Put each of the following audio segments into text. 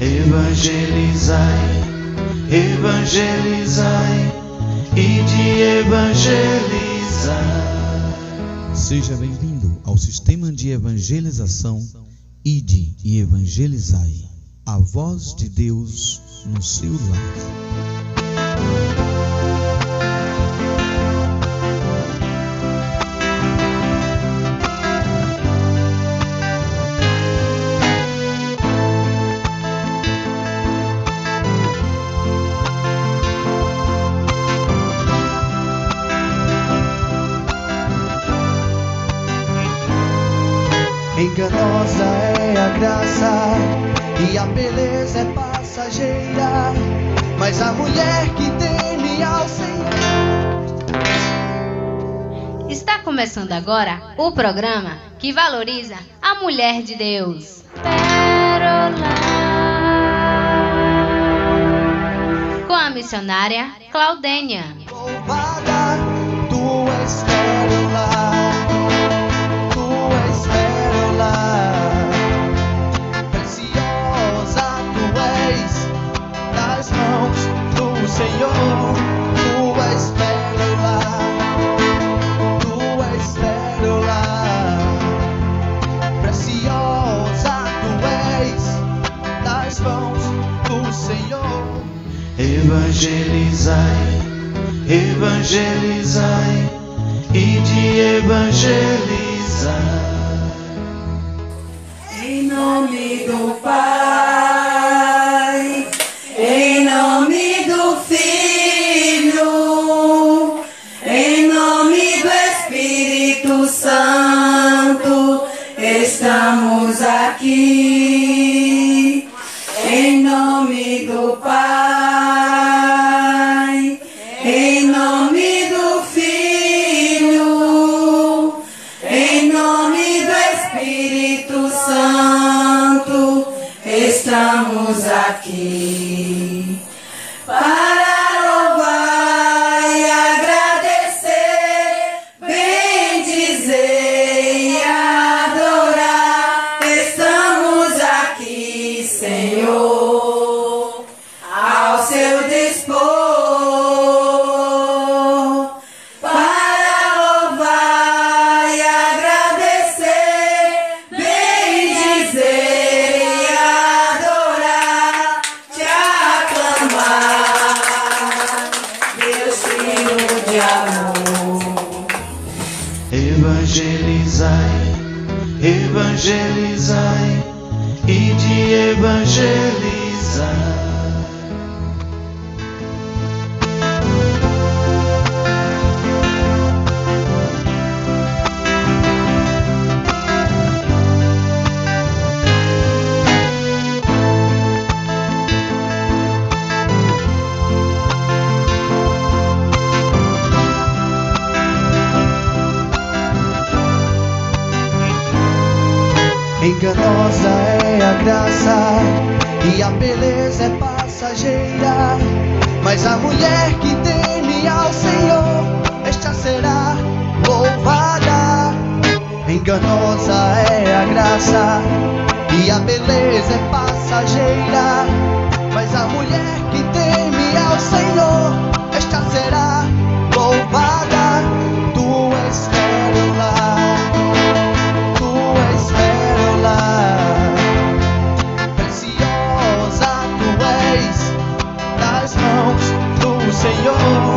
Evangelizai, evangelizai e de evangelizar. Seja bem-vindo ao sistema de evangelização Ide e Evangelizai. A voz de Deus no seu lar. Enganosa é a graça e a beleza é passageira, mas a mulher que teme ao Senhor. Está começando agora o programa que valoriza a mulher de Deus. Com a missionária Claudênia. Louvada, Evangelizai, evangelizai e de evangelizar. Em nome do Pai, de amor. Evangelizai, evangelizai e de evangelizar. Enganosa é a graça e a beleza é passageira, mas a mulher que teme ao Senhor, esta será louvada. Enganosa é a graça e a beleza é passageira, mas a mulher que teme ao Senhor, do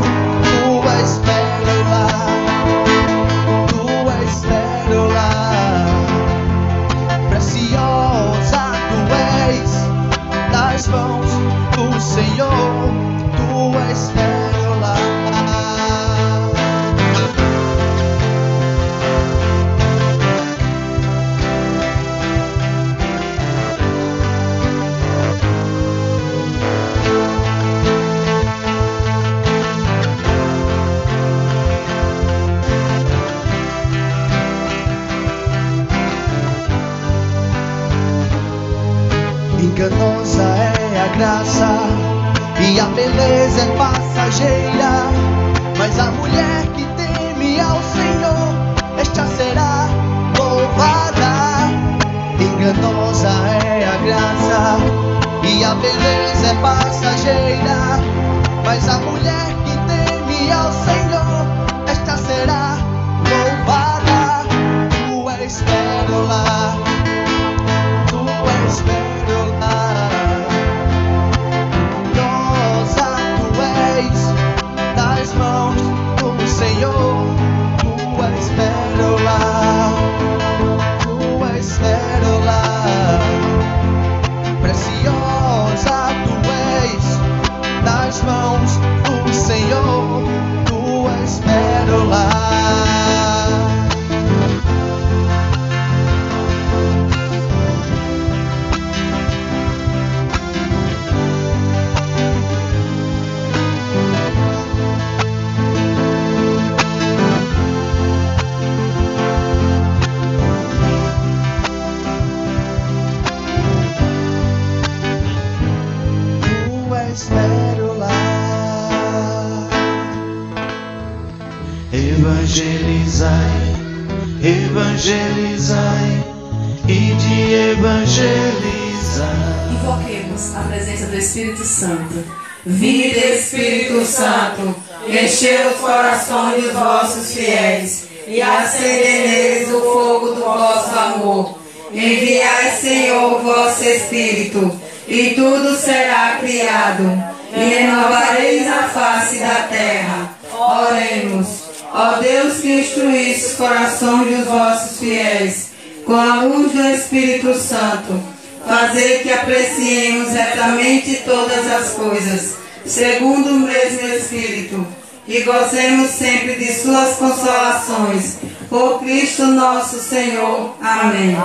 Santo. Vinde, Espírito Santo, enchei os corações dos vossos fiéis e acendei neles o fogo do vosso amor. Enviai, Senhor, o vosso Espírito, e tudo será criado, e renovareis a face da terra. Oremos, ó Deus que instruísse os corações dos vossos fiéis, com a luz do Espírito Santo, fazer que apreciemos retamente todas as coisas, segundo o mesmo Espírito, e gozemos sempre de suas consolações. Por Cristo nosso Senhor. Amém.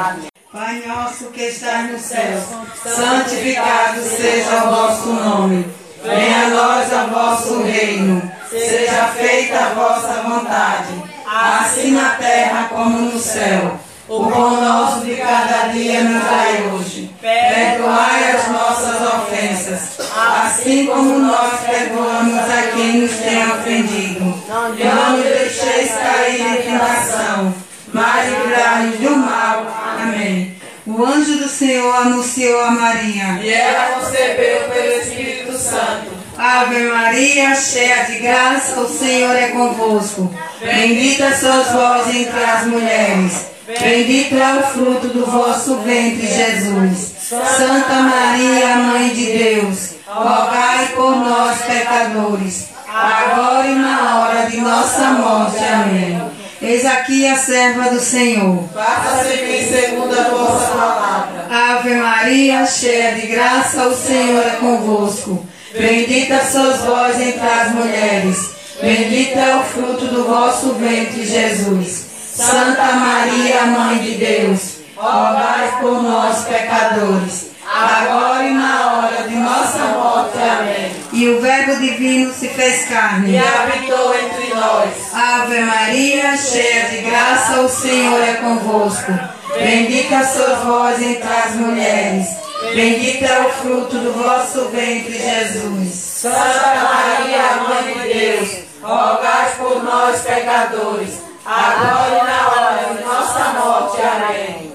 Pai nosso que estás no céu, santificado seja o vosso nome. Venha a nós o vosso reino. Seja feita a vossa vontade, assim na terra como no céu. O pão nosso de cada dia nos dai hoje. Perdoai as nossas ofensas, assim como nós perdoamos a quem nos tem ofendido. Não nos deixeis cair em tentação, mas livrai-nos do mal. Amém. O anjo do Senhor anunciou a Maria. E ela concebeu pelo Espírito Santo. Ave Maria, cheia de graça, o Senhor é convosco. Bendita sois vós entre as mulheres. Bendito é o fruto do vosso ventre, Jesus. Santa Maria, Mãe de Deus, rogai por nós, pecadores, agora e na hora de nossa morte. Amém. Eis aqui a serva do Senhor. Faça-se em mim segundo a vossa palavra. Ave Maria, cheia de graça, o Senhor é convosco. Bendita sois vós entre as mulheres. Bendito é o fruto do vosso ventre, Jesus. Santa Maria, Mãe de Deus, rogai por nós, pecadores, agora e na hora de nossa morte. Amém. E o Verbo divino se fez carne. E habitou entre nós. Ave Maria, cheia de graça, o Senhor é convosco. Bendita sois vós entre as mulheres. Bendito é o fruto do vosso ventre, Jesus. Santa Maria, Mãe de Deus, rogai por nós, pecadores, agora e na hora de nossa morte. Amém.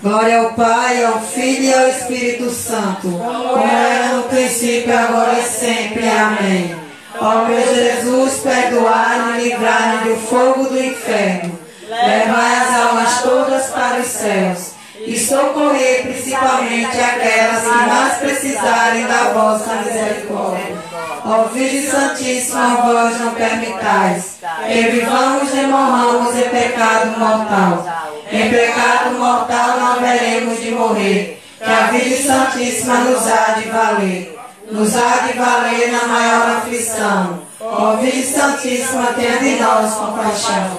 Glória ao Pai, ao Filho e ao Espírito Santo, como era no princípio, agora e sempre. Amém. Ó meu Jesus, perdoai-me e livrai-me do fogo do inferno. Levai as almas todas para os céus e socorrei principalmente aquelas que mais precisarem da vossa misericórdia. Virgem Santíssima, vós não permitais que vivamos e morramos em pecado mortal. Em pecado mortal não haveremos de morrer, que a Virgem Santíssima nos há de valer. Nos há de valer na maior aflição. Virgem Santíssima, tenha de nós compaixão.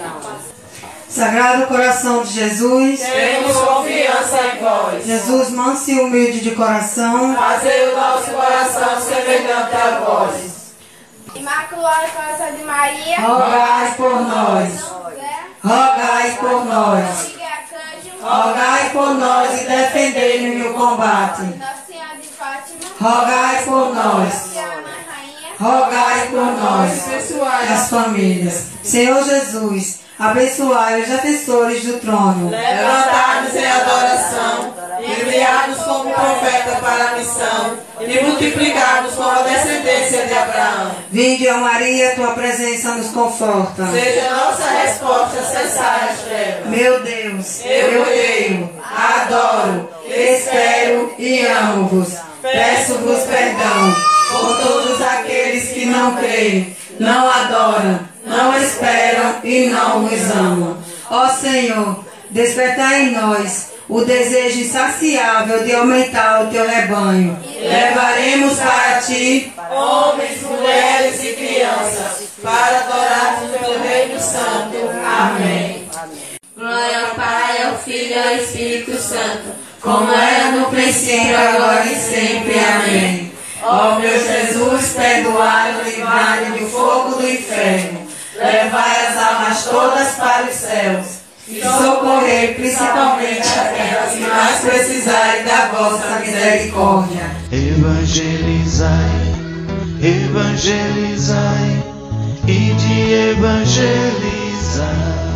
Sagrado coração de Jesus, Temos confiança em vós. Jesus manso e humilde de coração, Fazei o nosso coração semelhante a vós. Imaculada Coração de Maria, rogai por nós, rogai por nós, rogai por nós e defendei-nos no combate. Nossa Senhora de Fátima, Rogai por nós, rogai por nós, as famílias. Senhor Jesus, abençoai os defensores do trono. Levantai-nos em adoração, enviados como profeta para a missão e multiplicai-nos como a descendência de Abraão. Vinde, ó Maria, tua presença nos conforta. Seja nossa resposta cessar as trevas. Meu Deus, Eu eu creio, adoro, espero e amo-vos. Peço-vos perdão por todos aqueles que não creem, não adoram, não esperam e não vos amam. Ó Senhor, despertai em nós o desejo insaciável de aumentar o teu rebanho. Levaremos para ti homens, mulheres e crianças para adorar o teu reino santo. Amém. Glória ao Pai, ao Filho e ao Espírito Santo, como era no princípio, agora e sempre. Amém. Ó meu Jesus, perdoai e livrai do fogo do inferno. Levai as almas todas para os céus e socorrei principalmente aquelas que mais precisarem da vossa misericórdia. Evangelizai, evangelizai e de evangelizar.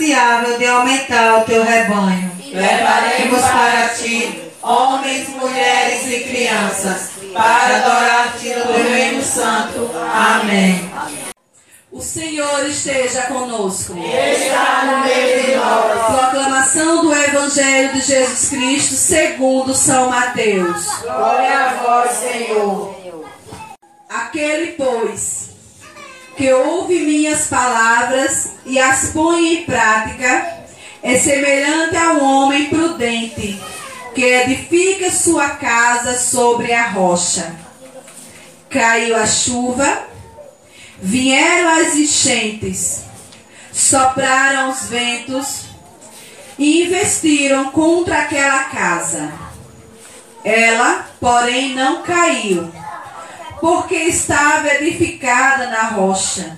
Insaciável de aumentar o teu rebanho. Levaremos para ti homens, mulheres e crianças para adorar-te no teu reino santo. Amém. O Senhor esteja conosco. Está no meio de nós. Proclamação do Evangelho de Jesus Cristo segundo São Mateus. Glória a vós, Senhor. Aquele, pois, que ouve minhas palavras e as põe em prática, é semelhante ao homem prudente que edifica sua casa sobre a rocha. Caiu a chuva, vieram as enchentes, sopraram os ventos e investiram contra aquela casa. Ela, porém, não caiu, porque estava edificada na rocha.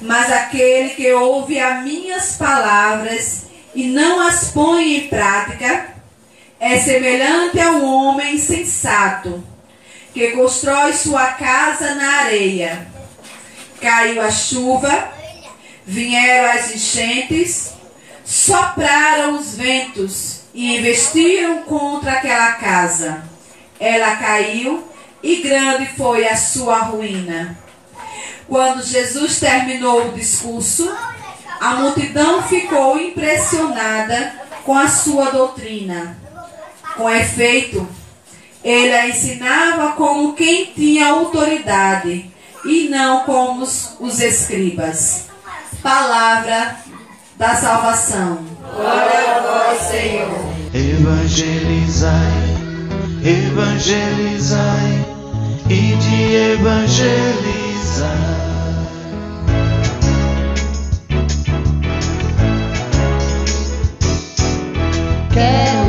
Mas aquele que ouve as minhas palavras e não as põe em prática, é semelhante a um homem sensato que constrói sua casa na areia. Caiu a chuva, vieram as enchentes, sopraram os ventos e investiram contra aquela casa. Ela caiu e grande foi a sua ruína. Quando Jesus terminou o discurso, a multidão ficou impressionada com a sua doutrina. Com efeito, ele a ensinava como quem tinha autoridade e não como os, os escribas. Palavra da salvação. Glória a vós, Senhor. Evangelizai, evangelizai e de evangelizar. Quero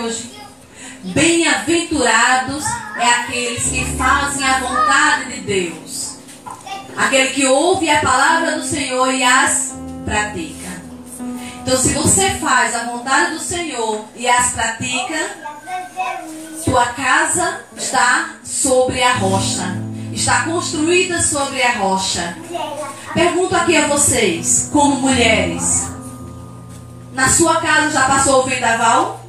hoje. Bem-aventurados é aqueles que fazem a vontade de Deus. Aquele que ouve a palavra do Senhor e as pratica. Então, se você faz a vontade do Senhor e as pratica, tua casa está sobre a rocha. Está construída sobre a rocha. Pergunto aqui a vocês, como mulheres. Na sua casa já passou o vendaval?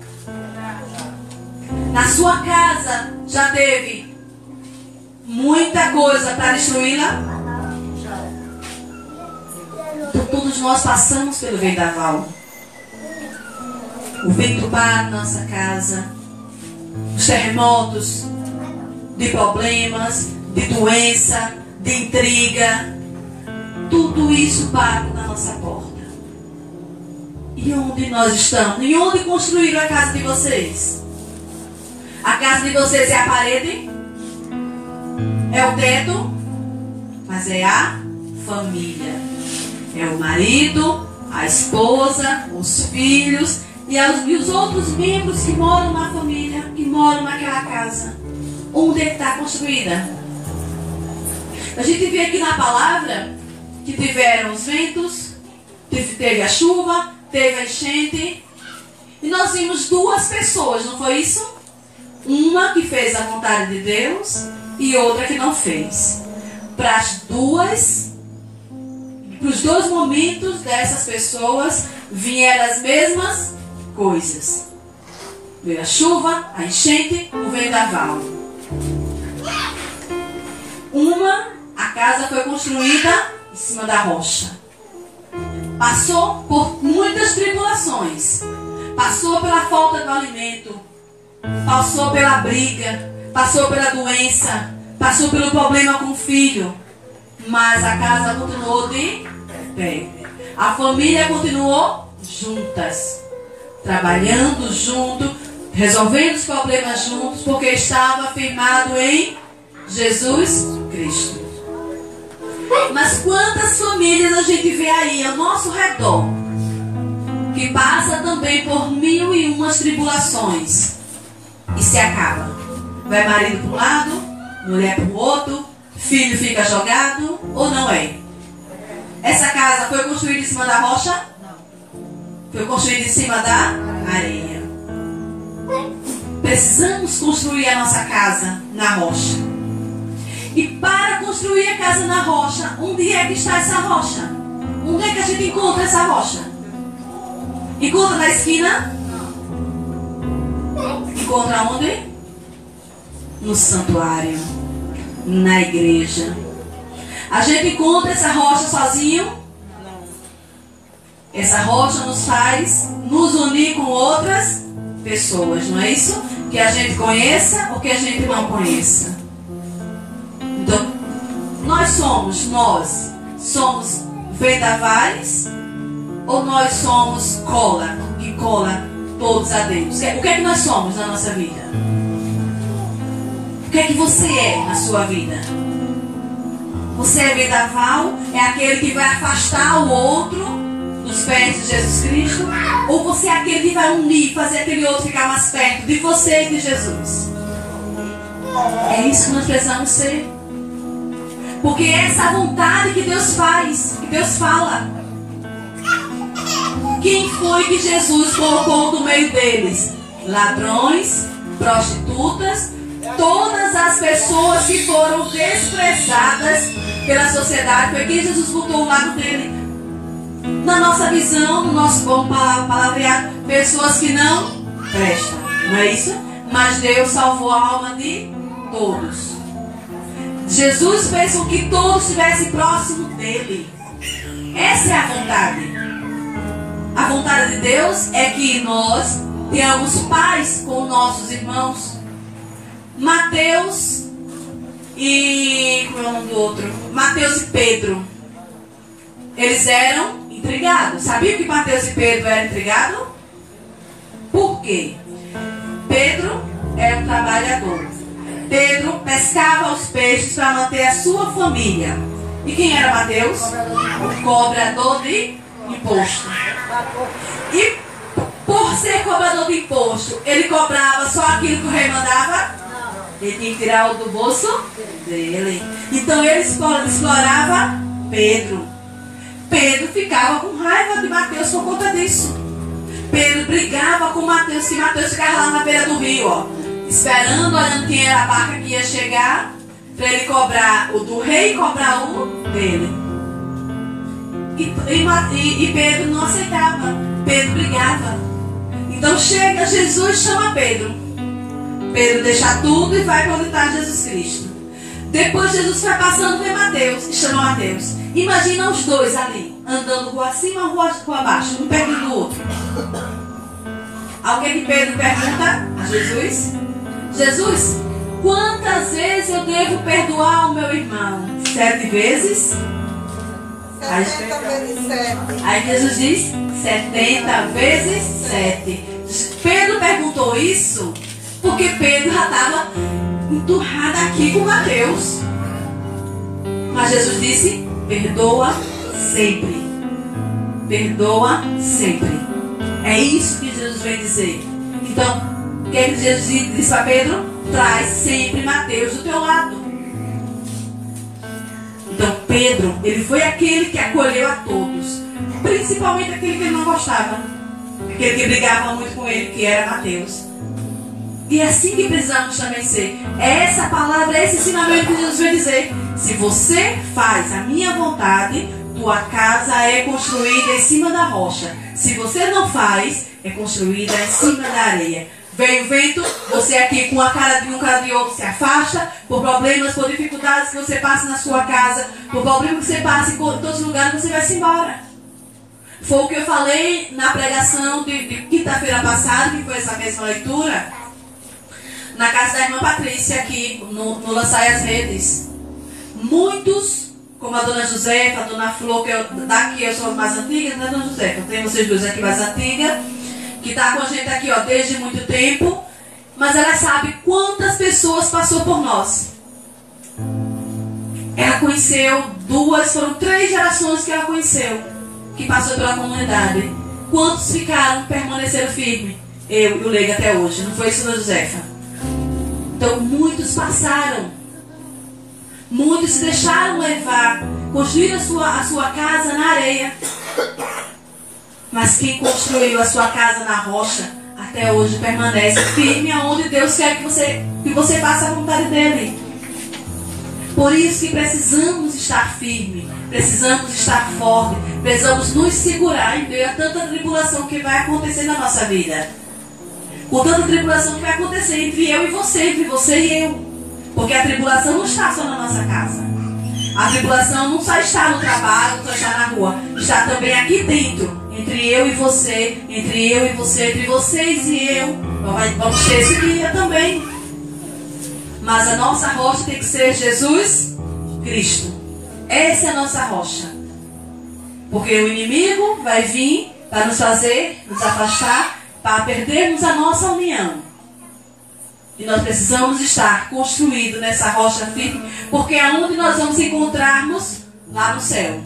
Na sua casa já teve muita coisa para destruí-la? Todos nós passamos pelo vendaval. O vento na nossa casa. Os terremotos de problemas, de doença, de intriga. Tudo isso bate na nossa porta. E onde nós estamos? E onde construíram a casa de vocês? A casa de vocês é a parede? É o teto? Mas é a família. É o marido, a esposa, os filhos e, as, e os outros membros que moram na família, que moram naquela casa. Onde está construída? A gente vê aqui na palavra que tiveram os ventos, teve a chuva, teve a enchente. E nós vimos duas pessoas, não foi isso? Uma que fez a vontade de Deus e outra que não fez. Para as duas, para os dois momentos dessas pessoas vieram as mesmas coisas. Veio a chuva, a enchente, o vendaval. Uma, a casa foi construída em cima da rocha. Passou por muitas tribulações. Passou pela falta do alimento. Passou pela briga. Passou pela doença. Passou pelo problema com o filho. Mas a casa continuou de pé. A família continuou juntas. Trabalhando junto. Resolvendo os problemas juntos. Porque estava firmado em Jesus Cristo. Mas quantas famílias a gente vê aí ao nosso redor que passa também por mil e umas tribulações e se acaba. Vai marido para um lado, mulher para o outro, filho fica jogado ou não é? Essa casa foi construída em cima da rocha? Foi construída em cima da areia. Precisamos construir a nossa casa na rocha. E para construir a casa na rocha, onde é que está essa rocha? Onde é que a gente encontra essa rocha? Encontra na esquina? Encontra onde? No santuário, na igreja. A gente encontra essa rocha sozinho? Essa rocha nos faz nos unir com outras pessoas, não é isso? Que a gente conheça ou que a gente não conheça. Então, nós somos, nós somos vendavais ou nós somos cola, que cola todos a Deus? O que é que nós somos na nossa vida? O que é que você é na sua vida? Você é vendaval? É aquele que vai afastar o outro dos pés de Jesus Cristo? Ou você é aquele que vai unir, fazer aquele outro ficar mais perto de você e de Jesus? É isso que nós precisamos ser. Porque é essa vontade que Deus faz, que Deus fala. Quem foi que Jesus colocou no meio deles? Ladrões, prostitutas, todas as pessoas que foram desprezadas pela sociedade. Foi quem Jesus botou ao lado dele. Na nossa visão, no nosso bom palavreado, pessoas que não prestam. Não é isso? Mas Deus salvou a alma de todos. Jesus fez com que todos estivessem próximo dele. Essa é a vontade. A vontade de Deus é que nós tenhamos paz com nossos irmãos. Mateus e. Como é o nome do outro? Mateus e Pedro. Eles eram intrigados. Sabia que Mateus e Pedro eram intrigados? Por quê? Pedro era um trabalhador. Pedro pescava os peixes para manter a sua família. E quem era Mateus? O cobrador de imposto. E por ser cobrador de imposto, ele cobrava só aquilo que o rei mandava? Ele tinha que tirar o do bolso dele. Então ele explorava Pedro. Pedro ficava com raiva de Mateus por conta disso. Pedro brigava com Mateus, que Mateus ficava lá na beira do rio, ó, esperando, olhando quem era a barca que ia chegar, para ele cobrar o do rei e cobrar o dele. E, e, e Pedro não aceitava. Pedro brigava. Então chega Jesus chama Pedro. Pedro deixa tudo e vai está Jesus Cristo. Depois Jesus vai passando vê Mateus e chama Mateus. Imagina os dois ali, andando rua acima, rua, rua abaixo, um perto do outro. Alguém de Pedro pergunta a Jesus: Jesus, quantas vezes eu devo perdoar o meu irmão? Sete vezes? Aí, vezes sete. aí Jesus diz: setenta vezes sete. Pedro perguntou isso porque Pedro já estava enturrado aqui com Mateus. Mas Jesus disse: perdoa sempre. Perdoa sempre. É isso que Jesus vem dizer. Então, o que, é que Jesus disse para Pedro? Traz sempre Mateus do teu lado. Então, Pedro, ele foi aquele que acolheu a todos. Principalmente aquele que ele não gostava. Aquele que brigava muito com ele, que era Mateus. E é assim que precisamos também ser. É essa palavra, é esse ensinamento que Jesus vai dizer. Se você faz a minha vontade, tua casa é construída em cima da rocha. Se você não faz, é construída em cima da areia. Vem o vento, você aqui com a cara de um, cara de outro se afasta, por problemas, por dificuldades que você passa na sua casa, por problemas que você passa em todos os lugares, você vai se embora. Foi o que eu falei na pregação de, de quinta-feira passada, que foi essa mesma leitura, na casa da irmã Patrícia, aqui no, no Lançai as Redes. Muitos, como a dona Josefa, a dona Flor, que eu, daqui eu sou mais antiga, né, dona Josefa? Tem vocês dois aqui mais antiga, que está com a gente aqui ó, desde muito tempo, mas ela sabe quantas pessoas passou por nós. Ela conheceu duas, foram três gerações que ela conheceu, que passou pela comunidade. Quantos ficaram, permaneceram firmes? Eu e o Leiga até hoje. Não foi isso, dona Josefa? Então, muitos passaram. Muitos se deixaram levar. Construíram a sua, a sua casa na areia. Mas quem construiu a sua casa na rocha, até hoje permanece firme aonde Deus quer que você, que você faça a vontade dele. Por isso que precisamos estar firme, precisamos estar forte, precisamos nos segurar em meio a tanta tribulação que vai acontecer na nossa vida. Com tanta tribulação que vai acontecer entre eu e você, entre você e eu. Porque a tribulação não está só na nossa casa. A tribulação não só está no trabalho, não só está na rua. Está também aqui dentro. Entre eu e você, entre eu e você, entre vocês e eu. Vamos ter esse dia também. Mas a nossa rocha tem que ser Jesus Cristo. Essa é a nossa rocha. Porque o inimigo vai vir para nos fazer nos afastar, para perdermos a nossa união. E nós precisamos estar construídos nessa rocha firme, porque é onde nós vamos encontrarmos lá no céu.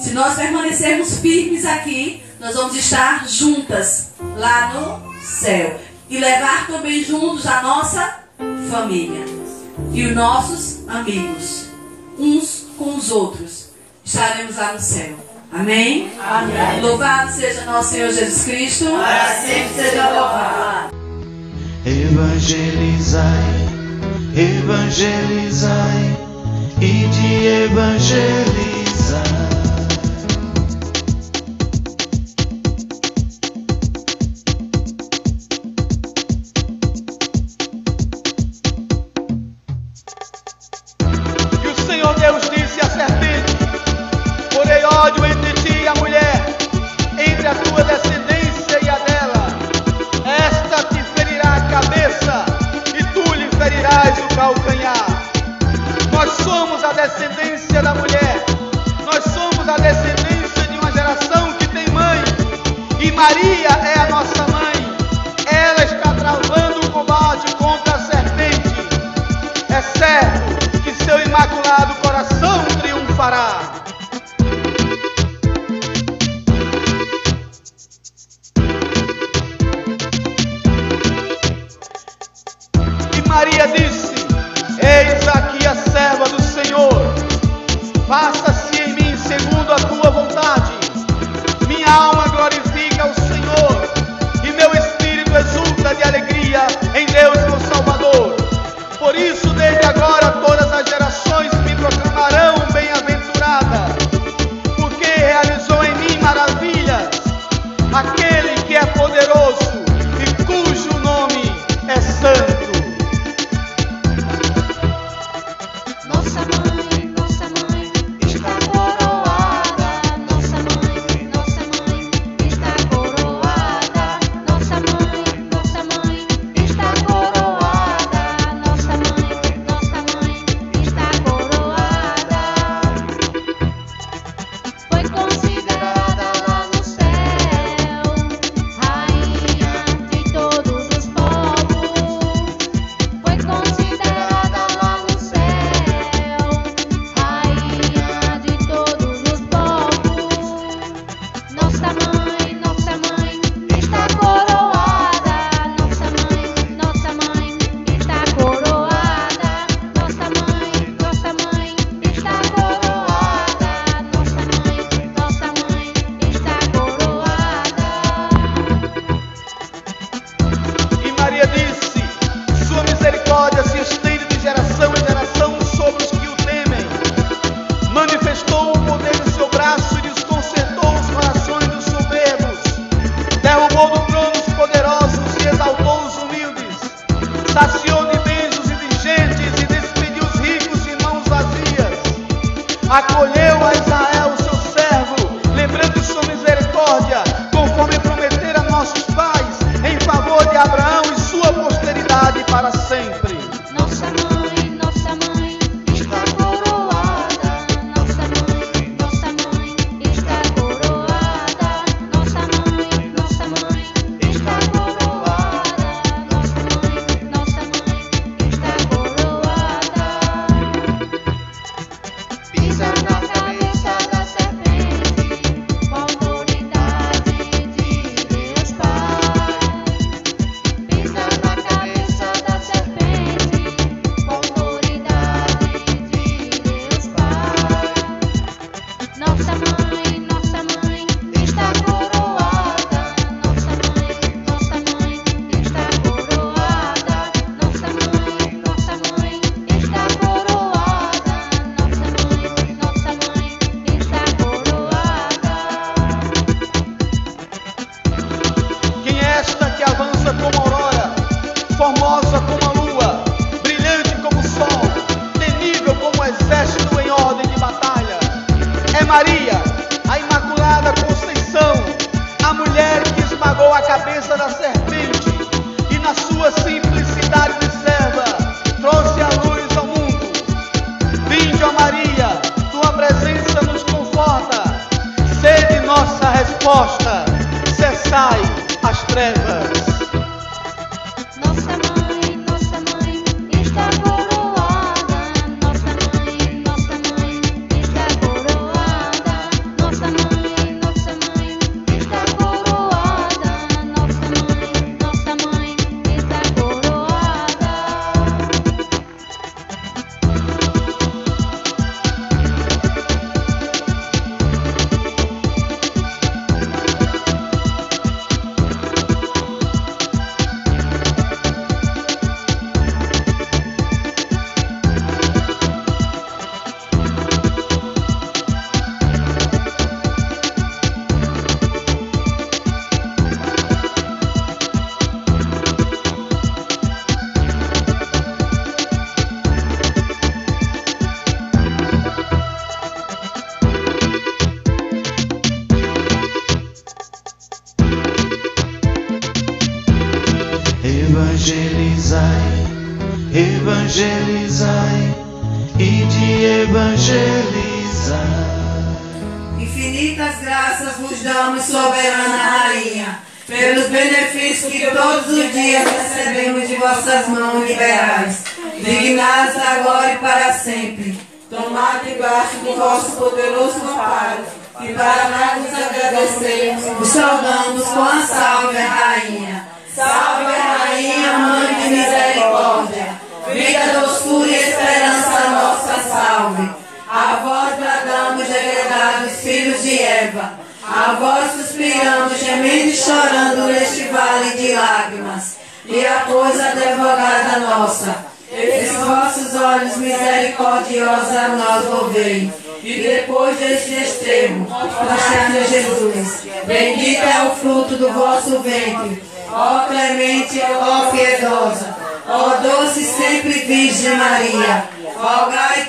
Se nós permanecermos firmes aqui, nós vamos estar juntas lá no céu. E levar também juntos a nossa família. E os nossos amigos. Uns com os outros. Estaremos lá no céu. Amém? Amém. Louvado seja nosso Senhor Jesus Cristo. Para sempre seja louvado. Evangelizai, evangelizai e de evangelizar. Maria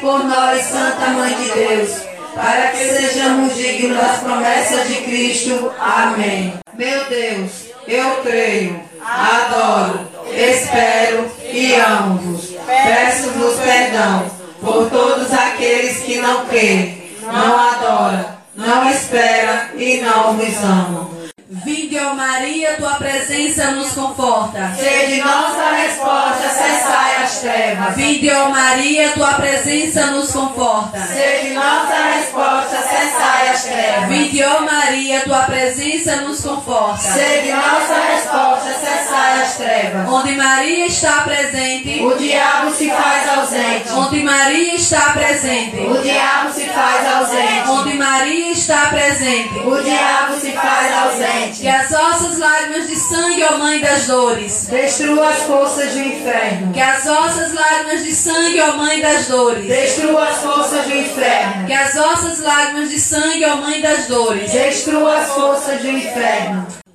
por nós, Santa Mãe de Deus, para que sejamos dignos das promessas de Cristo. Amém. Meu Deus, eu creio, adoro, espero e amo-vos. Peço-vos perdão por todos aqueles que não creem, não adoram, não esperam e não vos amam. Vinde, ó Maria, tua presença nos conforta. Sede nossa resposta, cessai as trevas. Vinde, ó Maria, tua presença nos conforta. Sede nossa resposta, cessai as trevas. Vinde, ó Maria, tua presença nos conforta. Sede nossa resposta, cessai as trevas. Onde Maria está presente, o diabo se faz ausente. Onde Maria está presente, o diabo se faz ausente. Onde Maria está presente, o diabo se faz ausente. Que as vossas lágrimas de sangue, ó Mãe das dores, destrua as forças do inferno. Que as vossas lágrimas de sangue, ó Mãe das dores, destrua as forças do inferno. Que as vossas lágrimas de sangue, ó Mãe das dores, destrua as forças do inferno.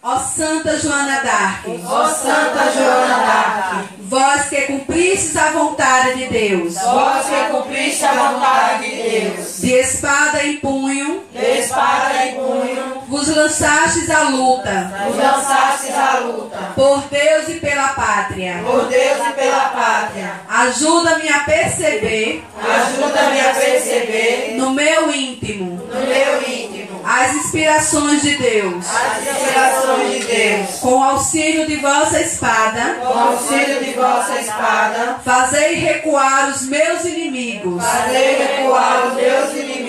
Ó Santa Joana d'Arc, ó Santa Joana d'Arc, vós que cumpristes a vontade de Deus, vós que cumpristes a vontade de Deus, de espada em punho, de espada em punho, vos lançastes à luta, vos lançastes à luta, por Deus e pela pátria, por Deus e pela pátria. Ajuda-me a perceber, ajuda-me a perceber, no meu íntimo, no meu íntimo, as inspirações de Deus, as inspirações de Deus, com o auxílio de vossa espada, com o auxílio de vossa espada, fazei recuar os meus inimigos, fazei recuar os meus inimigos,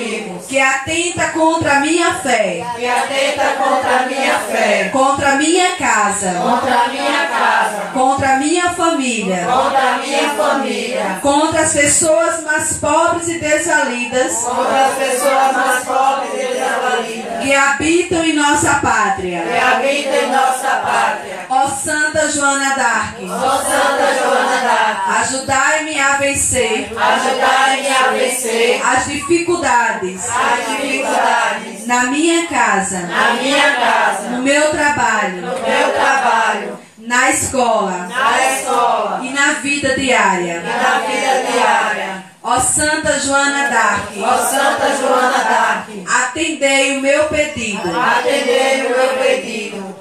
que atenta contra a minha fé, que atenta contra a minha fé, contra a minha casa, contra a minha casa, contra a minha família, contra a minha família, contra as pessoas mais pobres e desvalidas, contra as pessoas mais pobres e desvalidas, que habitam em nossa pátria, que habitam em nossa pátria. Ó Santa Joana d'Arc, ó Santa Joana d'Arc, ajudai-me a vencer, ajudai-me a vencer as dificuldades, as dificuldades. Na minha casa, na minha casa, no meu trabalho, no meu trabalho, na escola, na escola. E na vida diária, e na vida diária. Ó Santa Joana d'Arc, ó Santa Joana d'Arc, atendei o meu pedido, atendei o meu pedido.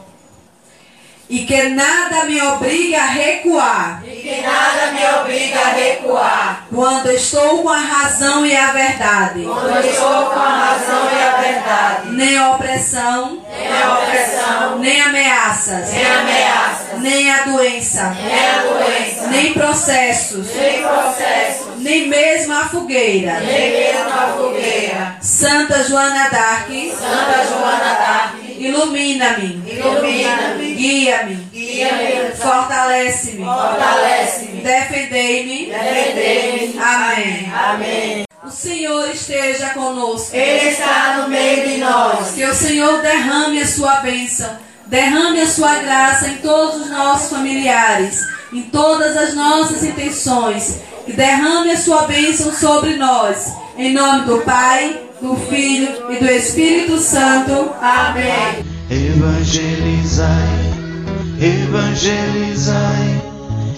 E que nada me obrigue a recuar. E que nada me obrigue a recuar. Quando estou com a razão e a verdade. Quando estou com a razão e a verdade. Nem opressão. Nem opressão. Nem ameaças. Nem ameaças. Nem a doença. Nem a doença. Nem processos. Nem processos. Nem mesmo a fogueira. Nem mesmo a fogueira. Santa Joana d'Arc. Santa Joana d'Arc. Ilumina-me. Ilumina-me. Guia-me. Guia-me. Fortalece-me. Fortalece-me. Defendei-me. Defendei-me. Amém. Amém. O Senhor esteja conosco. Ele está no meio de nós. Que o Senhor derrame a sua bênção. Derrame a sua graça em todos os nossos familiares, em todas as nossas intenções. Que derrame a sua bênção sobre nós. Em nome do Pai, do Filho e do Espírito Santo. Amém. Evangelizai, evangelizai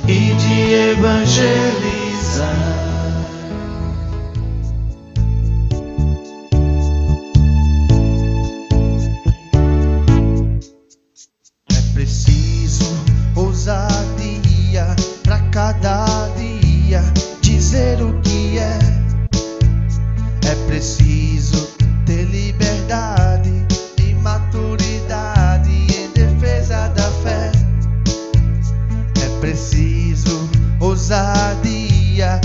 e de evangelizar. É preciso ousadia pra cada dia dizer o que é. É preciso ter liberdade ousadia